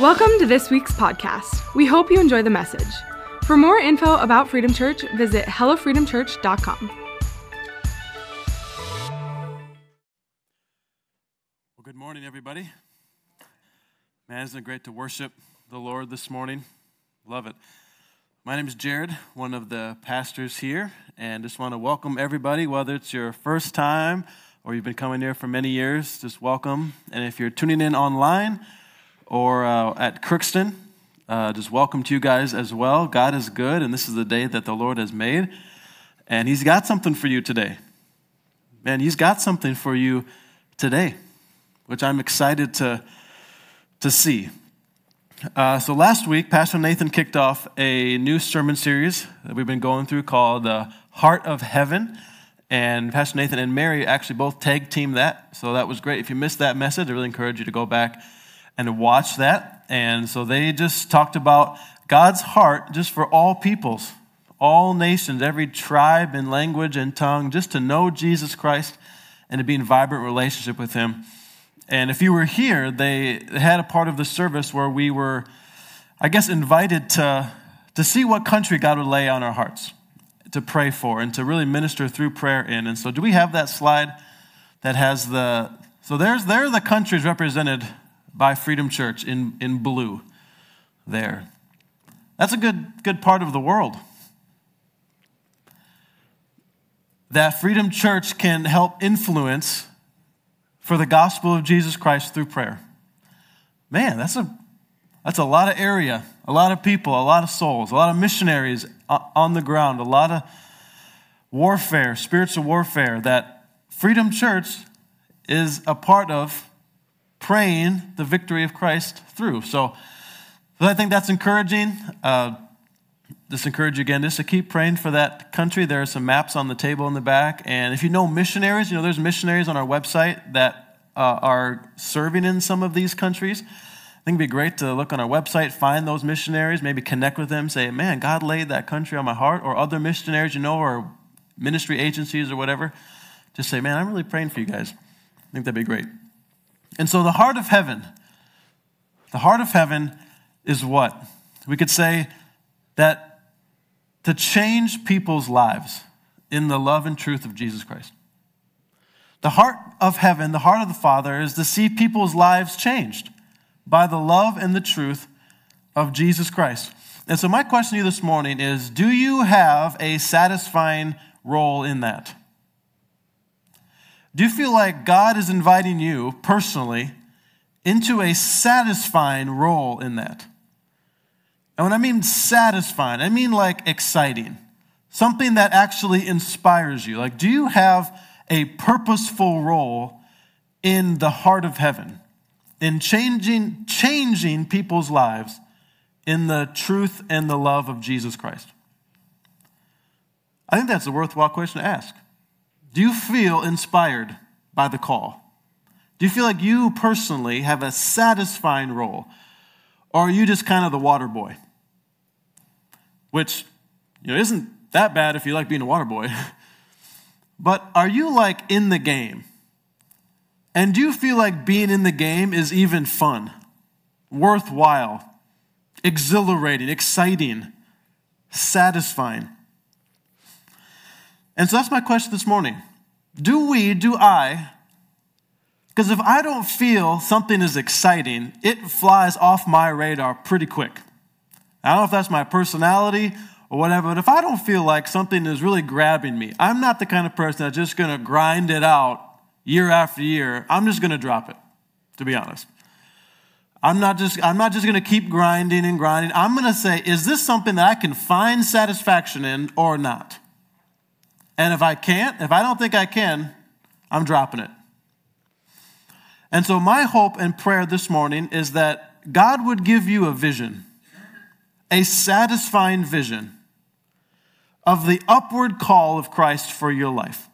Welcome to this week's podcast. We hope you enjoy the message. For more info about Freedom Church, visit hellofreedomchurch.com. Well, good morning, everybody. Man, isn't it great to worship the Lord this morning? Love it. My name is Jared, one of the pastors here, and just want to welcome everybody, whether it's your first time or you've been coming here for many years, just welcome. And if you're tuning in online, or uh, at Crookston, uh, just welcome to you guys as well. God is good, and this is the day that the Lord has made. And He's got something for you today. Man, He's got something for you today, which I'm excited to, to see. Uh, so last week, Pastor Nathan kicked off a new sermon series that we've been going through called The Heart of Heaven. And Pastor Nathan and Mary actually both tag team that. So that was great. If you missed that message, I really encourage you to go back and watch that. And so they just talked about God's heart just for all peoples, all nations, every tribe and language and tongue, just to know Jesus Christ and to be in vibrant relationship with Him. And if you were here, they had a part of the service where we were, I guess, invited to, to see what country God would lay on our hearts to pray for and to really minister through prayer in. And so, do we have that slide that has the, so there's, there are the countries represented by Freedom Church in, in blue there. That's a good, good part of the world. That Freedom Church can help influence for the gospel of Jesus Christ through prayer. Man, that's a, that's a lot of area, a lot of people, a lot of souls, a lot of missionaries on the ground, a lot of warfare, spiritual warfare that Freedom Church is a part of praying the victory of Christ through. So, I think that's encouraging. Uh, just encourage you again just to keep praying for that country. There are some maps on the table in the back. And if you know missionaries, you know, there's missionaries on our website that uh, are serving in some of these countries. I think it'd be great to look on our website, find those missionaries, maybe connect with them, say, man, God laid that country on my heart, or other missionaries you know, or ministry agencies or whatever. Just say, man, I'm really praying for you guys. I think that'd be great. And so the heart of heaven, the heart of heaven is what? We could say that to change people's lives in the love and truth of Jesus Christ. The heart of heaven, the heart of the Father, is to see people's lives changed by the love and the truth of Jesus Christ. And so, my question to you this morning is Do you have a satisfying role in that? Do you feel like God is inviting you personally into a satisfying role in that? And when I mean satisfying, I mean like exciting, something that actually inspires you. Like, do you have a purposeful role in the heart of heaven, in changing, changing people's lives in the truth and the love of Jesus Christ? I think that's a worthwhile question to ask. Do you feel inspired by the call? Do you feel like you personally have a satisfying role? Or are you just kind of the water boy? Which, you know, isn't that bad if you like being a water boy. but are you like in the game? And do you feel like being in the game is even fun, worthwhile, exhilarating, exciting, satisfying? And so that's my question this morning. Do we, do I, because if I don't feel something is exciting, it flies off my radar pretty quick. I don't know if that's my personality or whatever, but if I don't feel like something is really grabbing me, I'm not the kind of person that's just going to grind it out year after year. I'm just going to drop it, to be honest. I'm not just I'm not just going to keep grinding and grinding. I'm going to say is this something that I can find satisfaction in or not? And if I can't, if I don't think I can, I'm dropping it. And so, my hope and prayer this morning is that God would give you a vision, a satisfying vision of the upward call of Christ for your life.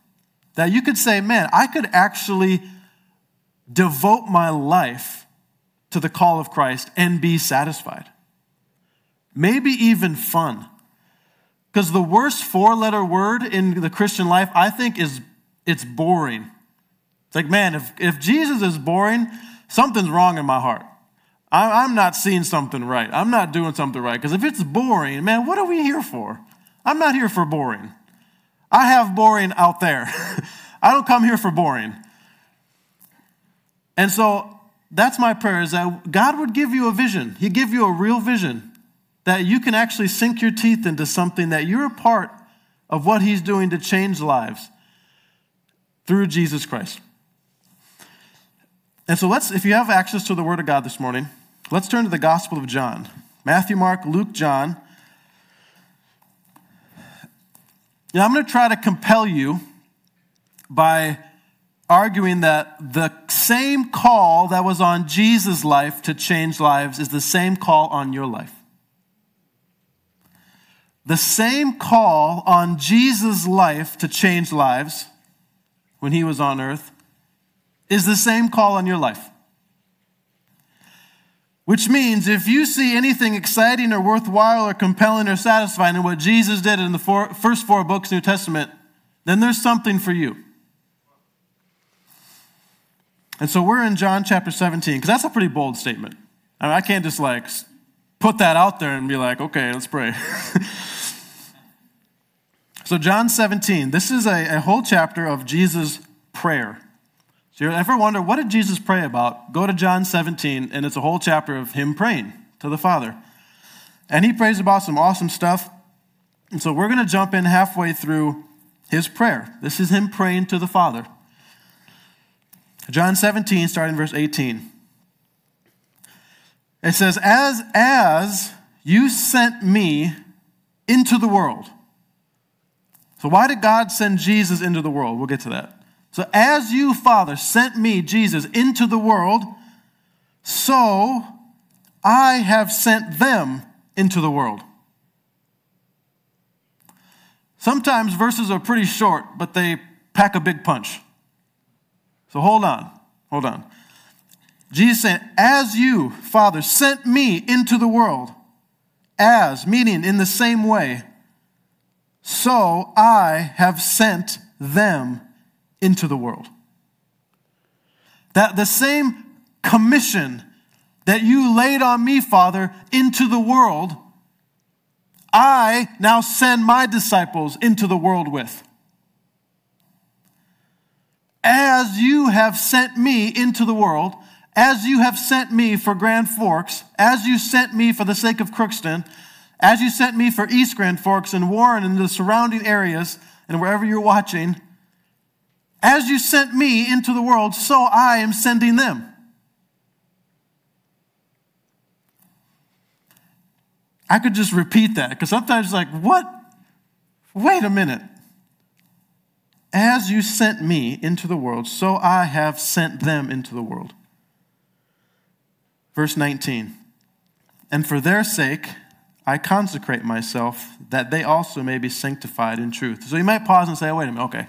That you could say, man, I could actually devote my life to the call of Christ and be satisfied. Maybe even fun. Because the worst four letter word in the Christian life, I think, is it's boring. It's like, man, if, if Jesus is boring, something's wrong in my heart. I'm not seeing something right. I'm not doing something right. Because if it's boring, man, what are we here for? I'm not here for boring. I have boring out there. I don't come here for boring. And so that's my prayer is that God would give you a vision. He'd give you a real vision that you can actually sink your teeth into something that you're a part of what He's doing to change lives through Jesus Christ. And so let's, if you have access to the Word of God this morning, let's turn to the Gospel of John. Matthew, Mark, Luke, John. Now I'm going to try to compel you by arguing that the same call that was on Jesus' life to change lives is the same call on your life. The same call on Jesus' life to change lives when he was on earth is the same call on your life. Which means if you see anything exciting or worthwhile or compelling or satisfying in what Jesus did in the four, first four books New Testament, then there's something for you. And so we're in John chapter 17, because that's a pretty bold statement. I, mean, I can't just like put that out there and be like, okay, let's pray. so, John 17, this is a, a whole chapter of Jesus' prayer. So, you ever wonder, what did Jesus pray about? Go to John 17, and it's a whole chapter of him praying to the Father. And he prays about some awesome stuff. And so, we're going to jump in halfway through his prayer. This is him praying to the Father. John 17, starting verse 18. It says, As, as you sent me into the world. So, why did God send Jesus into the world? We'll get to that. So, as you, Father, sent me, Jesus, into the world, so I have sent them into the world. Sometimes verses are pretty short, but they pack a big punch. So hold on, hold on. Jesus said, As you, Father, sent me into the world, as, meaning in the same way, so I have sent them into the world. That the same commission that you laid on me, Father, into the world, I now send my disciples into the world with as you have sent me into the world, as you have sent me for Grand Forks, as you sent me for the sake of Crookston, as you sent me for East Grand Forks and Warren and the surrounding areas and wherever you're watching, as you sent me into the world, so I am sending them. I could just repeat that because sometimes it's like, what? Wait a minute. As you sent me into the world, so I have sent them into the world. Verse 19 And for their sake, I consecrate myself, that they also may be sanctified in truth. So you might pause and say, wait a minute, okay.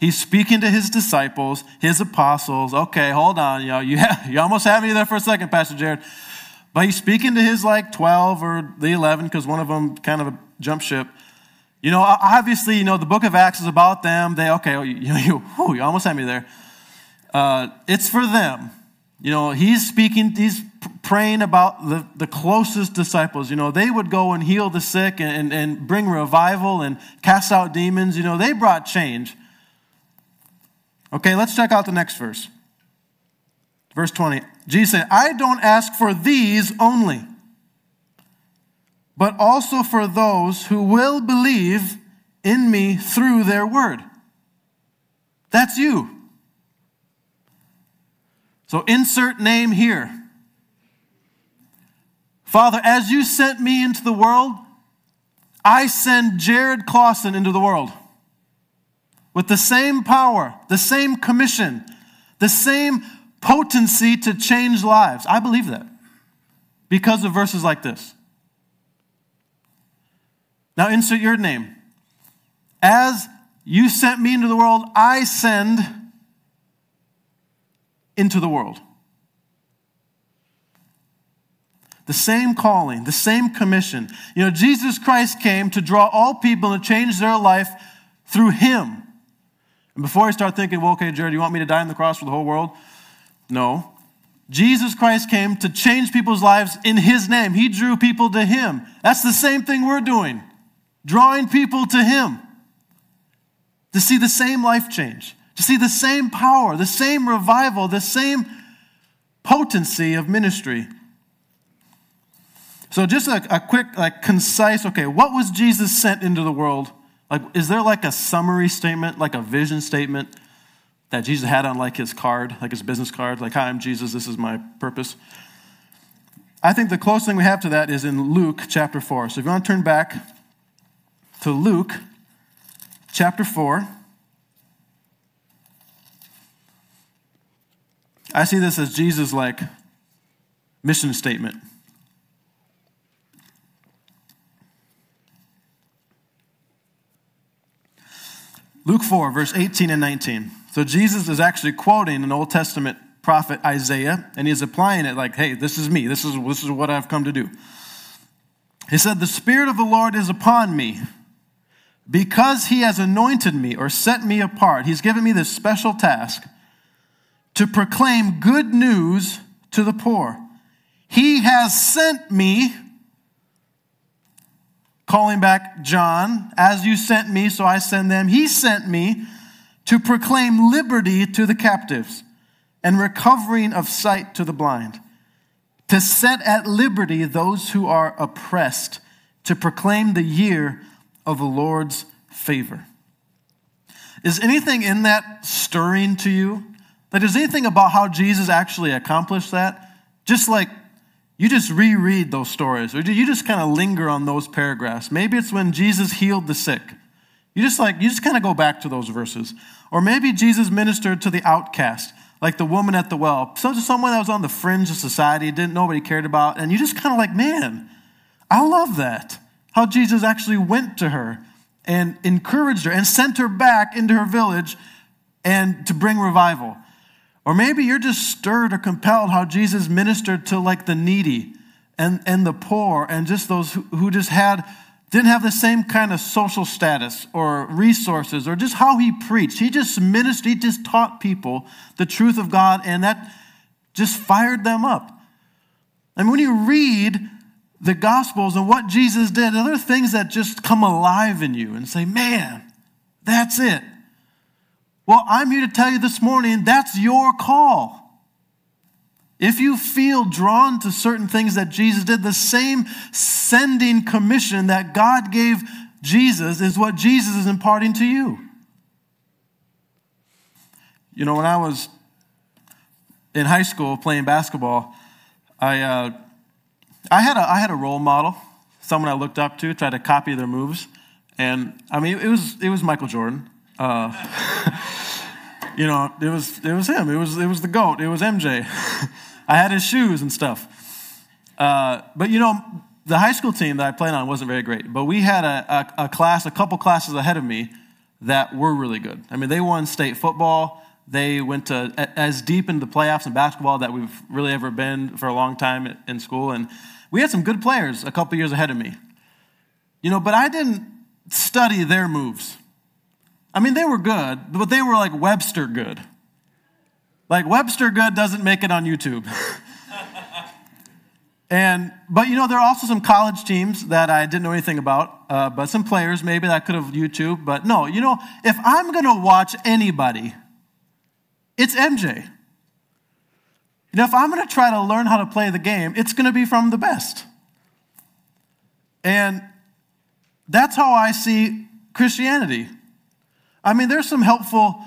He's speaking to his disciples, his apostles. Okay, hold on. Know, you, have, you almost had me there for a second, Pastor Jared. But he's speaking to his like 12 or the 11, because one of them kind of jumped ship. You know, obviously, you know, the book of Acts is about them. They, okay, oh, you, you, whew, you almost had me there. Uh, it's for them. You know, he's speaking, he's praying about the, the closest disciples. You know, they would go and heal the sick and, and, and bring revival and cast out demons. You know, they brought change. Okay, let's check out the next verse. Verse 20. Jesus said, I don't ask for these only but also for those who will believe in me through their word. That's you. So insert name here. Father, as you sent me into the world, I send Jared Clausen into the world with the same power, the same commission, the same potency to change lives. I believe that because of verses like this. Now insert your name. As you sent me into the world, I send into the world. The same calling, the same commission. You know, Jesus Christ came to draw all people and change their life through Him. And before I start thinking, well, okay, Jared, you want me to die on the cross for the whole world? No. Jesus Christ came to change people's lives in his name. He drew people to him. That's the same thing we're doing, drawing people to him to see the same life change, to see the same power, the same revival, the same potency of ministry. So, just a, a, quick, like, concise, okay, what was Jesus sent into the world? Like, is there like a summary statement, like a vision statement that Jesus had on like his card, like his business card? Like, hi, I'm Jesus, this is my purpose. I think the closest thing we have to that is in Luke chapter 4. So, if you want to turn back to Luke chapter 4. I see this as Jesus' like mission statement. Luke 4, verse 18 and 19. So Jesus is actually quoting an Old Testament prophet Isaiah, and he's applying it like, hey, this is me. This is, this is what I've come to do. He said, The Spirit of the Lord is upon me because he has anointed me or set me apart. He's given me this special task to proclaim good news to the poor. He has sent me calling back John, as you sent me, so I send them. He sent me to proclaim liberty to the captives and recovering of sight to the blind, to set at liberty those who are oppressed, to proclaim the year of the Lord's favor. Is anything in that stirring to you? That is anything about how Jesus actually accomplished that? Just like you just reread those stories, or do you just kind of linger on those paragraphs. Maybe it's when Jesus healed the sick. You just like, you just kind of go back to those verses. Or maybe Jesus ministered to the outcast, like the woman at the well. So someone that was on the fringe of society, didn't nobody cared about, and you just kind of like, man, I love that. How Jesus actually went to her and encouraged her and sent her back into her village and to bring revival. Or maybe you're just stirred or compelled how Jesus ministered to like the needy and, and the poor and just those who, who just had didn't have the same kind of social status or resources or just how he preached. He just ministered, he just taught people the truth of God, and that just fired them up. And when you read the Gospels and what Jesus did, there are things that just come alive in you and say, man, that's it. Well, I'm here to tell you this morning that's your call. If you feel drawn to certain things that Jesus did, the same sending commission that God gave Jesus is what Jesus is imparting to you. You know, when I was in high school playing basketball, I, uh, I, had, a, I had a role model, someone I looked up to, tried to copy their moves. And I mean, it was, it was Michael Jordan. Uh, you know, it was it was him. It was it was the goat. It was MJ. I had his shoes and stuff. Uh, but you know, the high school team that I played on wasn't very great. But we had a, a, a class, a couple classes ahead of me, that were really good. I mean, they won state football. They went to as deep into the playoffs in basketball that we've really ever been for a long time in school. And we had some good players a couple years ahead of me. You know, but I didn't study their moves. I mean, they were good, but they were like Webster good. Like Webster good doesn't make it on YouTube. and but you know there are also some college teams that I didn't know anything about, uh, but some players maybe that could have YouTube. But no, you know if I'm gonna watch anybody, it's MJ. You know if I'm gonna try to learn how to play the game, it's gonna be from the best. And that's how I see Christianity. I mean, there's some helpful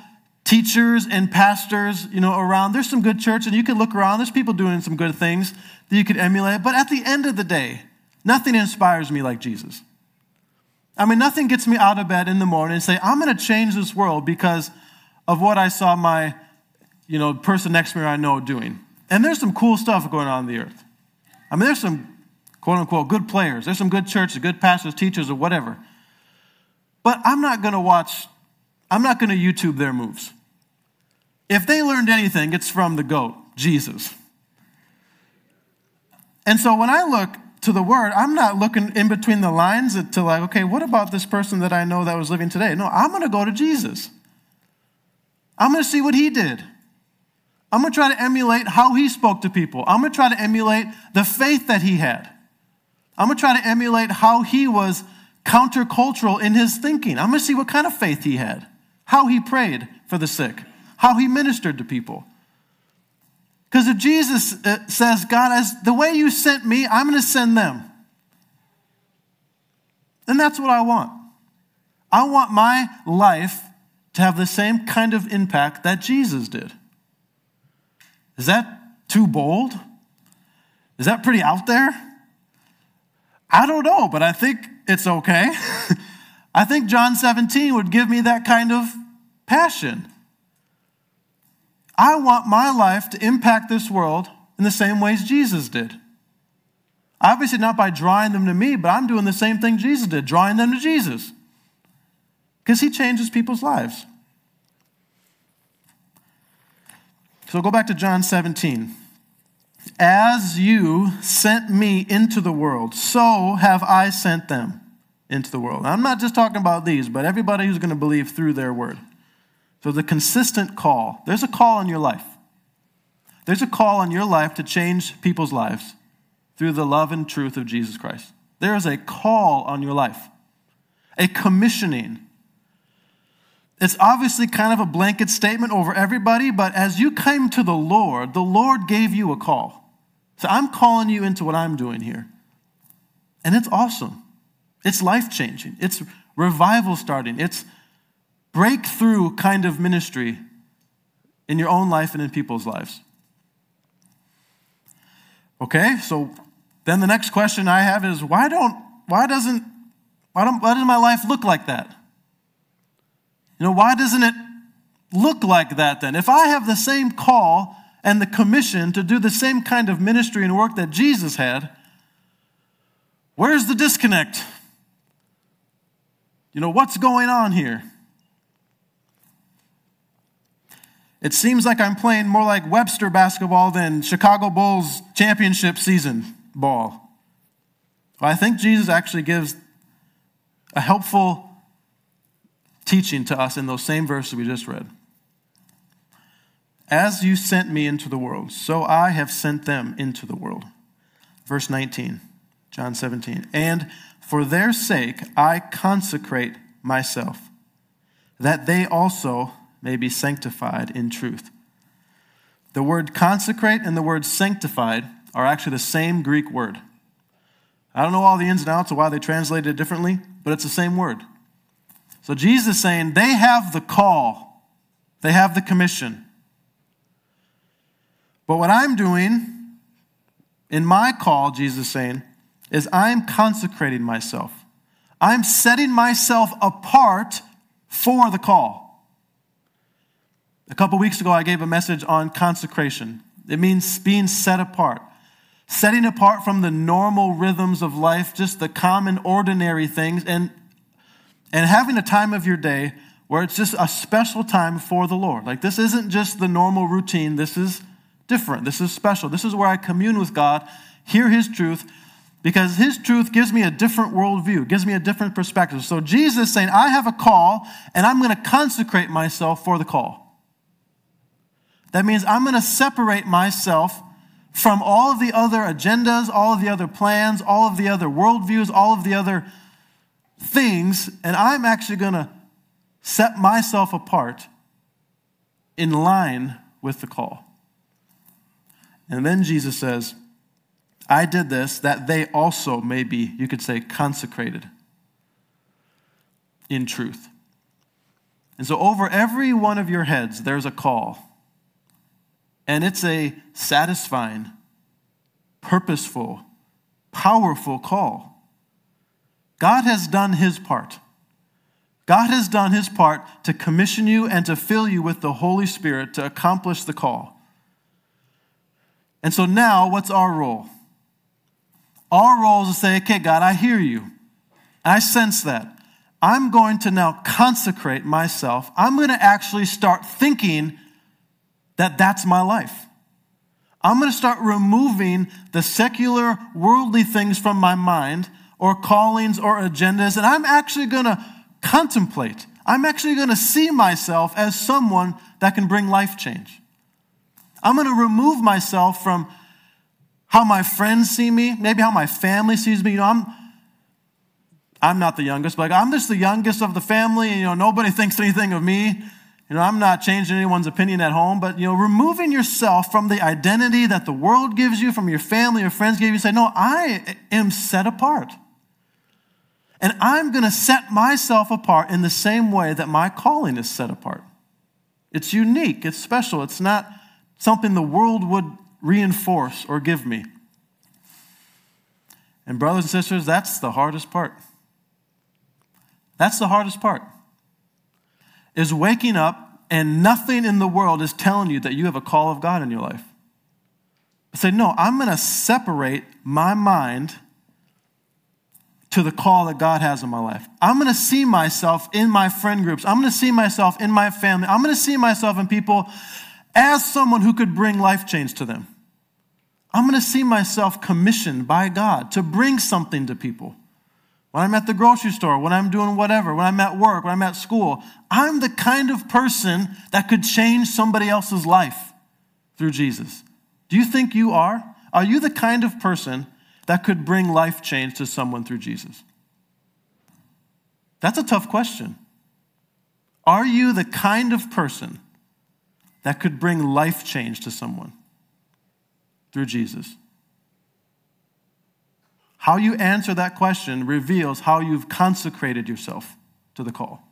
teachers and pastors, you know, around. There's some good church, and you can look around. There's people doing some good things that you could emulate. But at the end of the day, nothing inspires me like Jesus. I mean, nothing gets me out of bed in the morning and say, I'm going to change this world because of what I saw my, you know, person next to me I know doing. And there's some cool stuff going on in the earth. I mean, there's some quote unquote good players. There's some good churches, good pastors, teachers, or whatever. But I'm not going to watch I'm not going to YouTube their moves. If they learned anything, it's from the goat, Jesus. And so when I look to the word, I'm not looking in between the lines to like, okay, what about this person that I know that was living today? No, I'm going to go to Jesus. I'm going to see what he did. I'm going to try to emulate how he spoke to people. I'm going to try to emulate the faith that he had. I'm going to try to emulate how he was countercultural in his thinking. I'm going to see what kind of faith he had, how he prayed for the sick, how he ministered to people. Because if Jesus uh, says, God, as the way you sent me, I'm going to send them. then that's what I want. I want my life to have the same kind of impact that Jesus did. Is that too bold? Is that pretty out there? I don't know, but I think it's okay. I think John 17 would give me that kind of passion. I want my life to impact this world in the same ways Jesus did. Obviously, not by drawing them to me, but I'm doing the same thing Jesus did, drawing them to Jesus. Because he changes people's lives. So go back to John 17. As you sent me into the world, so have I sent them into the world. I'm not just talking about these, but everybody who's going to believe through their word. So the consistent call. There's a call on your life. There's a call on your life to change people's lives through the love and truth of Jesus Christ. There is a call on your life, a commissioning it's obviously kind of a blanket statement over everybody, but as you came to the Lord, the Lord gave you a call. So I'm calling you into what I'm doing here. And it's awesome. It's life changing. It's revival starting. It's breakthrough kind of ministry in your own life and in people's lives. Okay, so then the next question I have is why don't why doesn't why don't why does my life look like that? You know, why doesn't it look like that then? If I have the same call and the commission to do the same kind of ministry and work that Jesus had, where's the disconnect? You know, what's going on here? It seems like I'm playing more like Webster basketball than Chicago Bulls championship season ball. Well, I think Jesus actually gives a helpful teaching to us in those same verses we just read. As you sent me into the world, so I have sent them into the world. Verse 19, John 17. And for their sake I consecrate myself, that they also may be sanctified in truth. The word consecrate and the word sanctified are actually the same Greek word. I don't know all the ins and outs of why they translated it differently, but it's the same word. So Jesus is saying they have the call, they have the commission. But what I'm doing in my call, Jesus is saying, is I'm consecrating myself. I'm setting myself apart for the call. A couple weeks ago, I gave a message on consecration. It means being set apart, setting apart from the normal rhythms of life, just the common, ordinary things, and and having a time of your day where it's just a special time for the Lord. Like this isn't just the normal routine, this is different. This is special. This is where I commune with God, hear His truth, because His truth gives me a different worldview, gives me a different perspective. So Jesus saying, I have a call, and I'm going to consecrate myself for the call. That means I'm going to separate myself from all of the other agendas, all of the other plans, all of the other worldviews, all of the other things, and I'm actually going to set myself apart in line with the call. And then Jesus says, I did this that they also may be, you could say, consecrated in truth. And so, over every one of your heads, there's a call. And it's a satisfying, purposeful, powerful call. God has done his part. God has done his part to commission you and to fill you with the Holy Spirit to accomplish the call. And so now, what's our role? Our role is to say, okay, God, I hear you. I sense that. I'm going to now consecrate myself. I'm going to actually start thinking that that's my life. I'm going to start removing the secular, worldly things from my mind or callings or agendas, and I'm actually going to contemplate. I'm actually going to see myself as someone that can bring life change. I'm going to remove myself from how my friends see me, maybe how my family sees me. You know, I'm, I'm not the youngest, but I'm just the youngest of the family. And, you know, nobody thinks anything of me. You know, I'm not changing anyone's opinion at home, but, you know, removing yourself from the identity that the world gives you, from your family or friends give you, say, no, I am set apart. And I'm going to set myself apart in the same way that my calling is set apart. It's unique, it's special, it's not something the world would reinforce or give me. And, brothers and sisters, that's the hardest part. That's the hardest part. Is waking up and nothing in the world is telling you that you have a call of God in your life. Say, no, I'm going to separate my mind to the call that God has in my life. I'm going to see myself in my friend groups. I'm going to see myself in my family. I'm going to see myself in people as someone who could bring life change to them. I'm going to see myself commissioned by God to bring something to people. When I'm at the grocery store, when I'm doing whatever, when I'm at work, when I'm at school, I'm the kind of person that could change somebody else's life through Jesus. Do you think you are? Are you the kind of person that could bring life change to someone through Jesus? That's a tough question. Are you the kind of person that could bring life change to someone through Jesus? How you answer that question reveals how you've consecrated yourself to the call.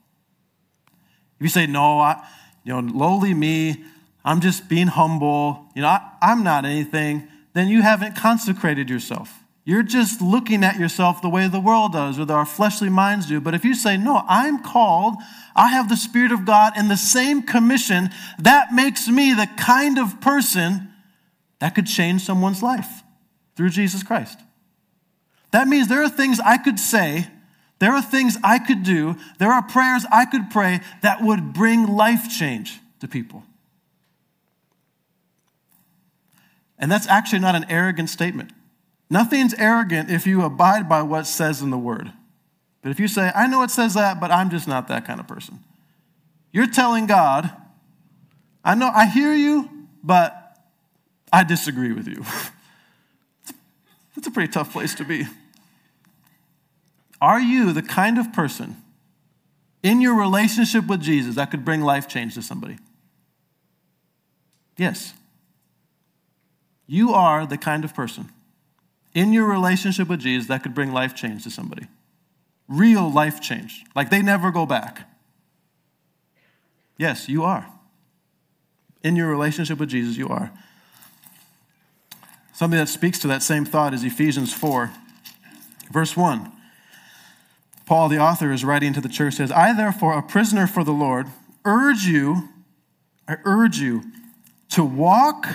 If you say, No, I, you know, lowly me, I'm just being humble, you know, I, I'm not anything, then you haven't consecrated yourself. You're just looking at yourself the way the world does, or our fleshly minds do. But if you say, No, I'm called, I have the Spirit of God and the same commission, that makes me the kind of person that could change someone's life through Jesus Christ. That means there are things I could say, there are things I could do, there are prayers I could pray that would bring life change to people. And that's actually not an arrogant statement. Nothing's arrogant if you abide by what says in the word. But if you say, I know it says that, but I'm just not that kind of person, you're telling God, I know, I hear you, but I disagree with you. That's a pretty tough place to be. Are you the kind of person in your relationship with Jesus that could bring life change to somebody? Yes. You are the kind of person in your relationship with Jesus that could bring life change to somebody. Real life change. Like they never go back. Yes, you are. In your relationship with Jesus, you are. Something that speaks to that same thought is Ephesians 4, verse 1. Paul, the author, is writing to the church, says, I, therefore, a prisoner for the Lord, urge you, I urge you to walk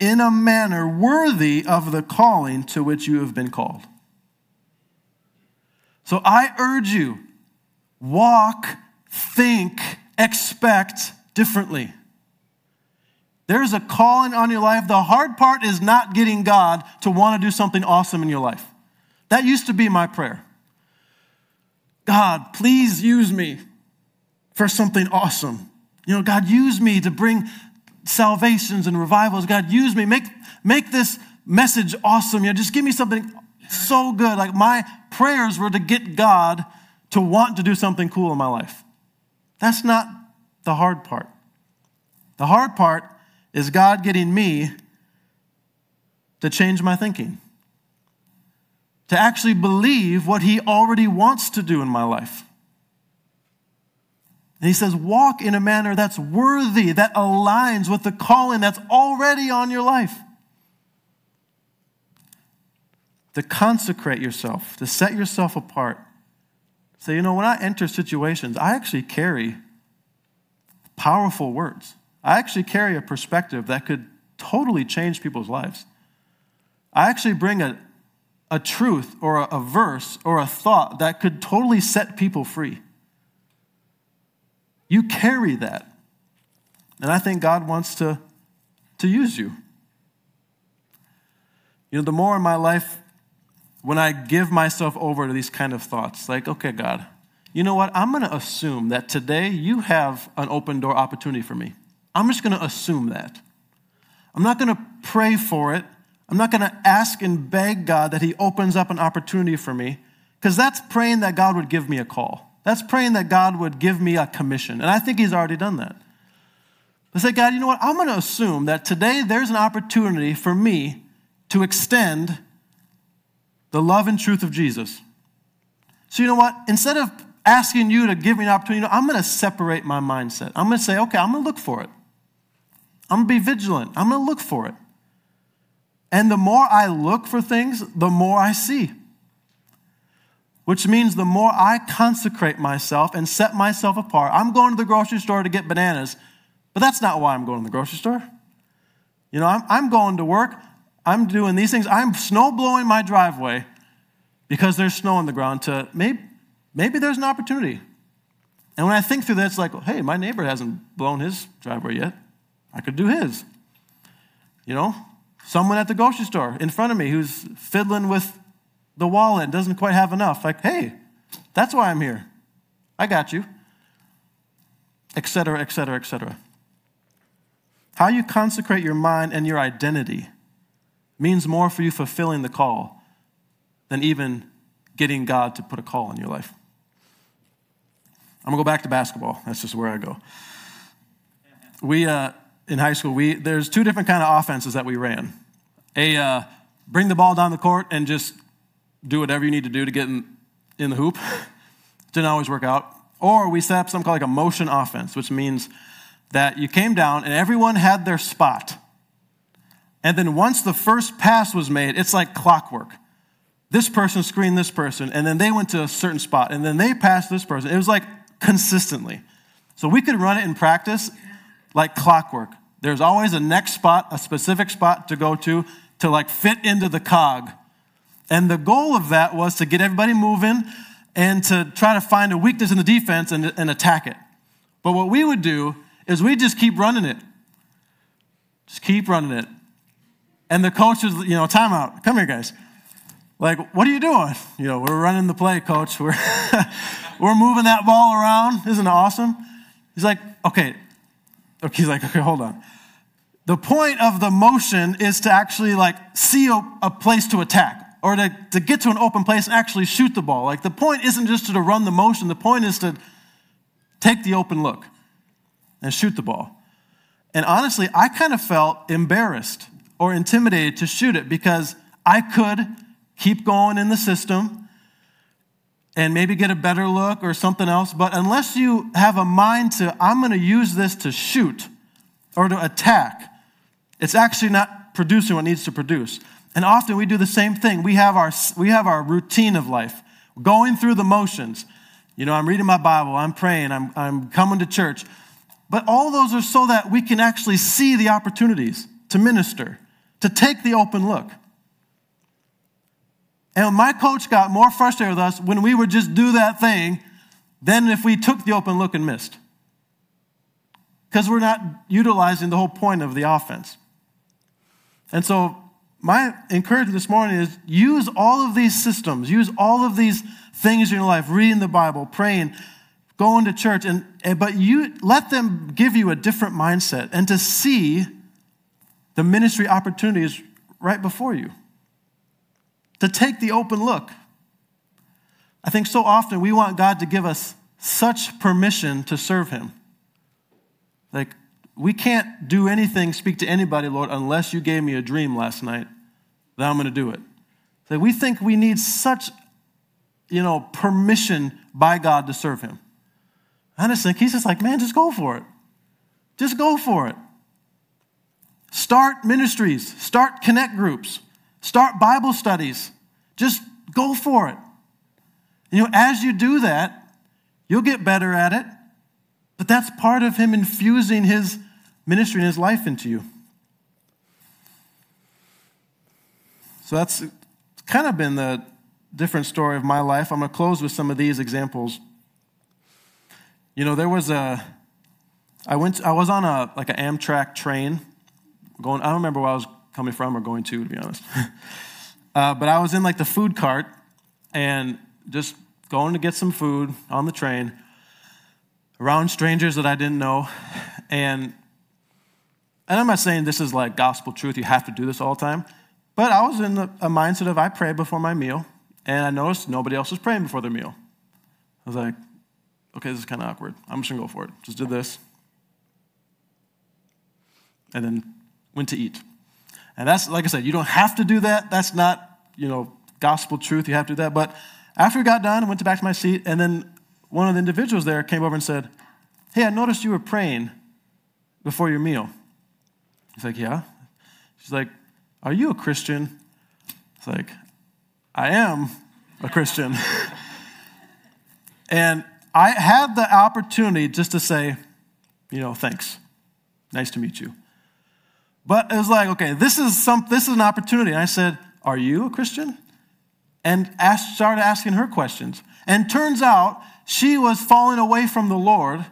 in a manner worthy of the calling to which you have been called. So I urge you, walk, think, expect differently. There's a calling on your life. The hard part is not getting God to want to do something awesome in your life. That used to be my prayer. God, please use me for something awesome. You know, God, use me to bring salvations and revivals. God, use me. Make, make this message awesome. You know, just give me something so good. Like my prayers were to get God to want to do something cool in my life. That's not the hard part. The hard part is God getting me to change my thinking, to actually believe what He already wants to do in my life. And he says, walk in a manner that's worthy, that aligns with the calling that's already on your life. To consecrate yourself, to set yourself apart. Say, you know, when I enter situations, I actually carry powerful words. I actually carry a perspective that could totally change people's lives. I actually bring a, a truth or a, a verse or a thought that could totally set people free. You carry that. And I think God wants to, to use you. You know, the more in my life, when I give myself over to these kind of thoughts, like, okay, God, you know what? I'm going to assume that today you have an open door opportunity for me. I'm just going to assume that. I'm not going to pray for it. I'm not going to ask and beg God that He opens up an opportunity for me, because that's praying that God would give me a call. That's praying that God would give me a commission. And I think He's already done that. I say, God, you know what? I'm going to assume that today there's an opportunity for me to extend the love and truth of Jesus. So, you know what? Instead of asking you to give me an opportunity, you know, I'm going to separate my mindset. I'm going to say, okay, I'm going to look for it. I'm going to be vigilant. I'm going to look for it. And the more I look for things, the more I see. Which means the more I consecrate myself and set myself apart. I'm going to the grocery store to get bananas, but that's not why I'm going to the grocery store. You know, I'm, I'm going to work, I'm doing these things, I'm snow blowing my driveway because there's snow on the ground to maybe, maybe there's an opportunity. And when I think through that, it's like, hey, my neighbor hasn't blown his driveway yet. I could do his. You know, someone at the grocery store in front of me who's fiddling with the wallet doesn't quite have enough. Like, hey, that's why I'm here. I got you. Etc., etc., etc. How you consecrate your mind and your identity means more for you fulfilling the call than even getting God to put a call in your life. I'm gonna go back to basketball. That's just where I go. We uh, in high school, we there's two different kind of offenses that we ran. A uh, bring the ball down the court and just do whatever you need to do to get in, in the hoop. Didn't always work out. Or we set up something called like a motion offense, which means that you came down and everyone had their spot. And then once the first pass was made, it's like clockwork. This person screened this person, and then they went to a certain spot, and then they passed this person. It was like consistently. So we could run it in practice like clockwork. There's always a next spot, a specific spot to go to, to like fit into the cog and the goal of that was to get everybody moving and to try to find a weakness in the defense and, and attack it. But what we would do is we just keep running it. Just keep running it. And the coach was, you know, timeout. Come here, guys. Like, what are you doing? You know, we're running the play, coach. We're, we're moving that ball around. Isn't it awesome? He's like, okay. okay. He's like, okay, hold on. The point of the motion is to actually like see a, a place to attack or to, to get to an open place and actually shoot the ball. Like the point isn't just to run the motion, the point is to take the open look and shoot the ball. And honestly, I kind of felt embarrassed or intimidated to shoot it because I could keep going in the system and maybe get a better look or something else. But unless you have a mind to, I'm going to use this to shoot or to attack, it's actually not producing what needs to produce. And often we do the same thing. We have our, we have our routine of life, going through the motions. You know, I'm reading my Bible, I'm praying, I'm, I'm coming to church. But all those are so that we can actually see the opportunities to minister, to take the open look. And my coach got more frustrated with us when we would just do that thing than if we took the open look and missed. Because we're not utilizing the whole point of the offense. And so my encouragement this morning is use all of these systems, use all of these things in your life, reading the Bible, praying, going to church, and, and but you let them give you a different mindset and to see the ministry opportunities right before you. To take the open look. I think so often we want God to give us such permission to serve Him. Like, we can't do anything, speak to anybody, Lord, unless you gave me a dream last night that I'm going to do it. So we think we need such, you know, permission by God to serve Him. I just think He's just like, man, just go for it. Just go for it. Start ministries, start connect groups, start Bible studies. Just go for it. And, you know, as you do that, you'll get better at it. But that's part of Him infusing His ministry and His life into you. So that's kind of been the different story of my life. I'm going to close with some of these examples. You know, there was a, I went, I was on a, like an Amtrak train going, I don't remember where I was coming from or going to, to be honest. uh, but I was in like the food cart and just going to get some food on the train around strangers that I didn't know. And and I'm not saying this is like gospel truth, you have to do this all the time, but I was in a mindset of I pray before my meal, and I noticed nobody else was praying before their meal. I was like, okay, this is kind of awkward. I'm just gonna go for it. Just did this. And then went to eat. And that's, like I said, you don't have to do that. That's not, you know, gospel truth. You have to do that. But after we got done, I went back to my seat, and then one of the individuals there came over and said, Hey, I noticed you were praying before your meal. He's like, Yeah. She's like, Are you a Christian? It's like, I am a Christian. and I had the opportunity just to say, you know, thanks. Nice to meet you. But it was like, okay, this is some this is an opportunity. And I said, Are you a Christian? And asked, started asking her questions. And turns out she was falling away from the Lord,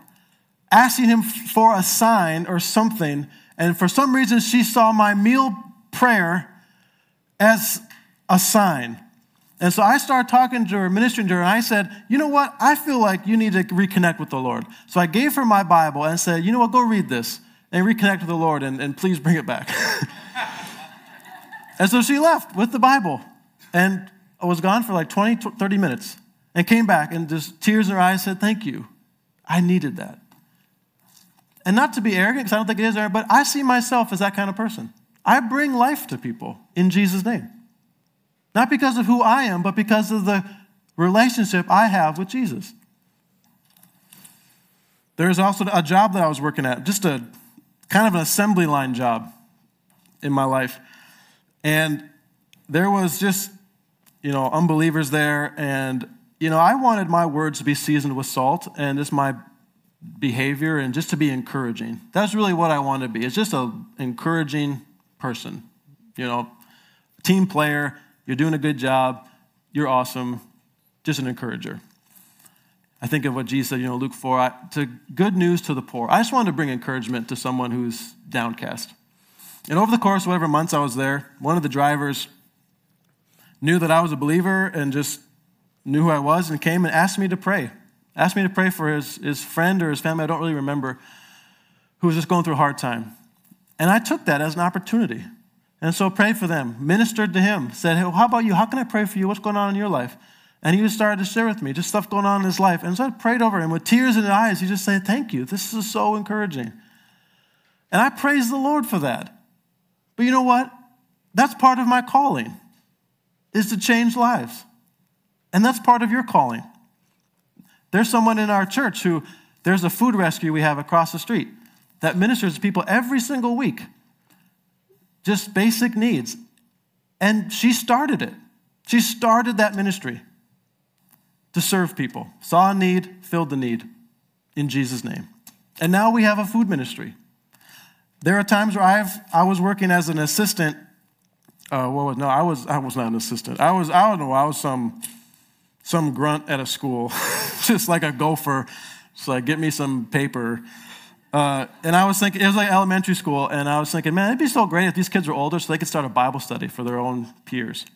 asking him for a sign or something. And for some reason, she saw my meal prayer as a sign. And so I started talking to her, ministering to her, and I said, You know what? I feel like you need to reconnect with the Lord. So I gave her my Bible and said, You know what? Go read this and reconnect with the Lord and, and please bring it back. and so she left with the Bible and was gone for like 20, 30 minutes and came back and just tears in her eyes said, Thank you. I needed that. And not to be arrogant, because I don't think it is arrogant, but I see myself as that kind of person. I bring life to people in Jesus' name. Not because of who I am, but because of the relationship I have with Jesus. There's also a job that I was working at, just a kind of an assembly line job in my life. And there was just, you know, unbelievers there. And, you know, I wanted my words to be seasoned with salt and just my behavior and just to be encouraging. That's really what I want to be. It's just an encouraging person. You know, team player, you're doing a good job, you're awesome, just an encourager. I think of what Jesus said, you know, Luke 4, I, to good news to the poor. I just wanted to bring encouragement to someone who's downcast. And over the course of whatever months I was there, one of the drivers knew that I was a believer and just knew who I was and came and asked me to pray. Asked me to pray for his, his friend or his family, I don't really remember, who was just going through a hard time. And I took that as an opportunity. And so prayed for them, ministered to him, said, hey, how about you? How can I pray for you? What's going on in your life? And he just started to share with me just stuff going on in his life. And so I prayed over him with tears in his eyes. He just said, Thank you. This is so encouraging. And I praise the Lord for that. But you know what? That's part of my calling, is to change lives. And that's part of your calling. There's someone in our church who, there's a food rescue we have across the street that ministers to people every single week. Just basic needs. And she started it. She started that ministry to serve people. Saw a need, filled the need in Jesus' name. And now we have a food ministry. There are times where I've I was working as an assistant. Uh, well, no, I was I was not an assistant. I was I don't know. I was some some grunt at a school, just like a gopher. So like, get me some paper. Uh, and I was thinking, it was like elementary school, and I was thinking, man, it'd be so great if these kids were older so they could start a Bible study for their own peers.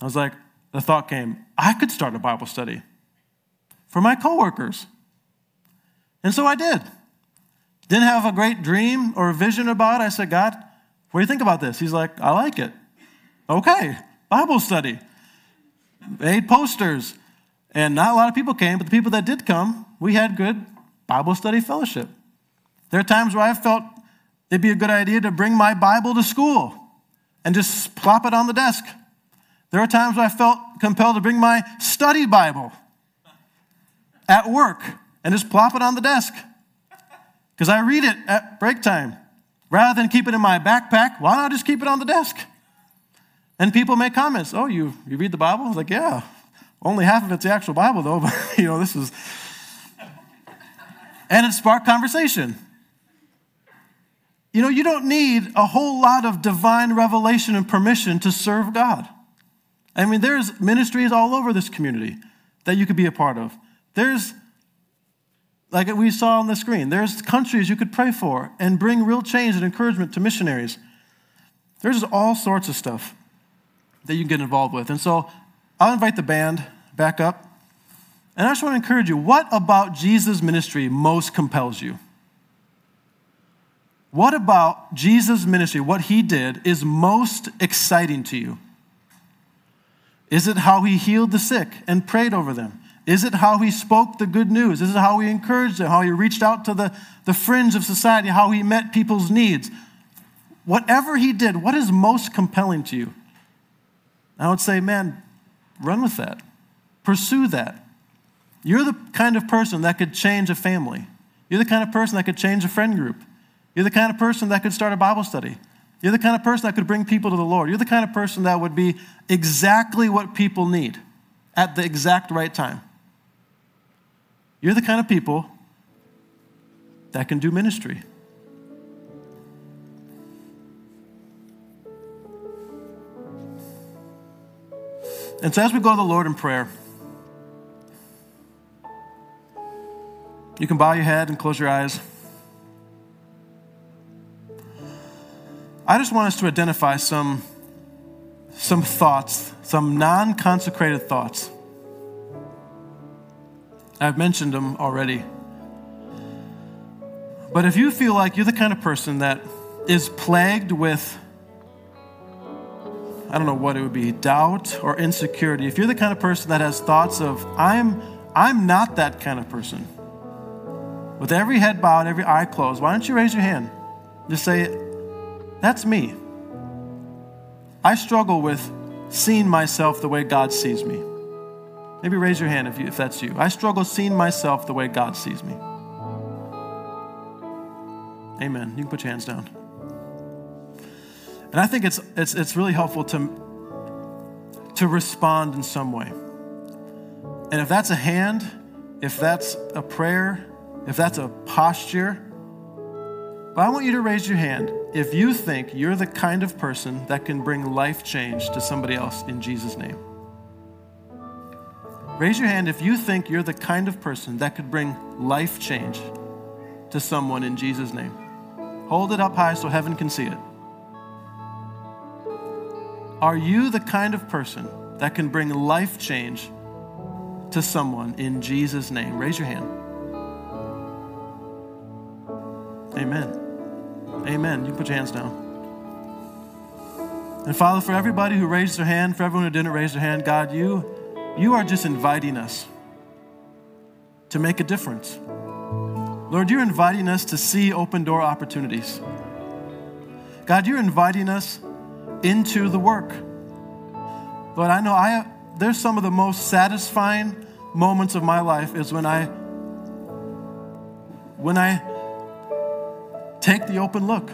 I was like, the thought came, I could start a Bible study for my coworkers. And so I did. Didn't have a great dream or vision about it. I said, God, what do you think about this? He's like, I like it. Okay, Bible study. Made posters. And not a lot of people came, but the people that did come, we had good Bible study fellowship. There are times where I felt it'd be a good idea to bring my Bible to school and just plop it on the desk. There are times where I felt compelled to bring my study Bible at work and just plop it on the desk because I read it at break time. Rather than keep it in my backpack, why not just keep it on the desk? And people make comments. Oh, you, you read the Bible? I was like, yeah. Only half of it's the actual Bible, though. But, you know, this is. And it sparked conversation. You know, you don't need a whole lot of divine revelation and permission to serve God. I mean, there's ministries all over this community that you could be a part of. There's, like we saw on the screen, there's countries you could pray for and bring real change and encouragement to missionaries. There's just all sorts of stuff that you can get involved with. And so I'll invite the band back up. And I just want to encourage you what about Jesus' ministry most compels you? What about Jesus' ministry, what he did, is most exciting to you? Is it how he healed the sick and prayed over them? Is it how he spoke the good news? Is it how he encouraged them, how he reached out to the, the fringe of society, how he met people's needs? Whatever he did, what is most compelling to you? I would say, man, run with that. Pursue that. You're the kind of person that could change a family. You're the kind of person that could change a friend group. You're the kind of person that could start a Bible study. You're the kind of person that could bring people to the Lord. You're the kind of person that would be exactly what people need at the exact right time. You're the kind of people that can do ministry. And so, as we go to the Lord in prayer, you can bow your head and close your eyes. I just want us to identify some, some thoughts, some non consecrated thoughts. I've mentioned them already. But if you feel like you're the kind of person that is plagued with, I don't know what it would be, doubt or insecurity, if you're the kind of person that has thoughts of, I'm, I'm not that kind of person, with every head bowed, every eye closed, why don't you raise your hand? Just say, that's me. I struggle with seeing myself the way God sees me. Maybe raise your hand if, you, if that's you. I struggle seeing myself the way God sees me. Amen. You can put your hands down. And I think it's, it's, it's really helpful to, to respond in some way. And if that's a hand, if that's a prayer, if that's a posture, But I want you to raise your hand if you think you're the kind of person that can bring life change to somebody else in Jesus' name. Raise your hand if you think you're the kind of person that could bring life change to someone in Jesus' name. Hold it up high so heaven can see it. Are you the kind of person that can bring life change to someone in Jesus' name? Raise your hand. Amen. Amen. You put your hands down. And Father, for everybody who raised their hand, for everyone who didn't raise their hand, God, you, you are just inviting us to make a difference. Lord, you're inviting us to see open door opportunities. God, you're inviting us into the work. Lord, I know I there's some of the most satisfying moments of my life is when I when I Take the open look.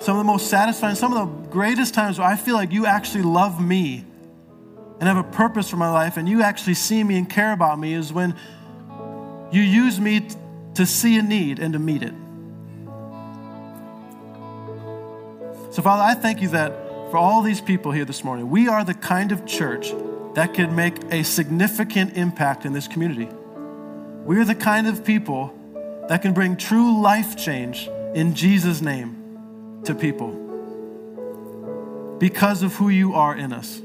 Some of the most satisfying, some of the greatest times where I feel like you actually love me and have a purpose for my life and you actually see me and care about me is when you use me t- to see a need and to meet it. So, Father, I thank you that for all these people here this morning, we are the kind of church that can make a significant impact in this community. We are the kind of people that can bring true life change in Jesus' name to people because of who you are in us.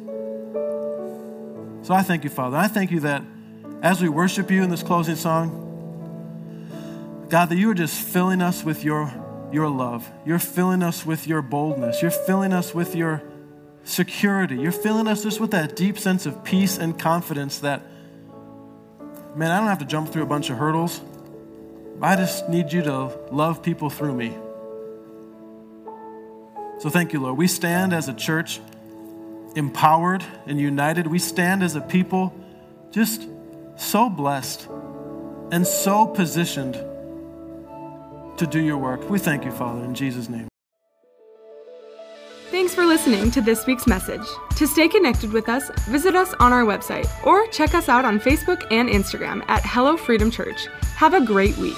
So I thank you, Father. I thank you that as we worship you in this closing song, God, that you are just filling us with your, your love. You're filling us with your boldness. You're filling us with your security. You're filling us just with that deep sense of peace and confidence that, man, I don't have to jump through a bunch of hurdles. I just need you to love people through me. So thank you, Lord. We stand as a church empowered and united. We stand as a people just so blessed and so positioned to do your work. We thank you, Father, in Jesus' name. Thanks for listening to this week's message. To stay connected with us, visit us on our website or check us out on Facebook and Instagram at Hello Freedom Church. Have a great week.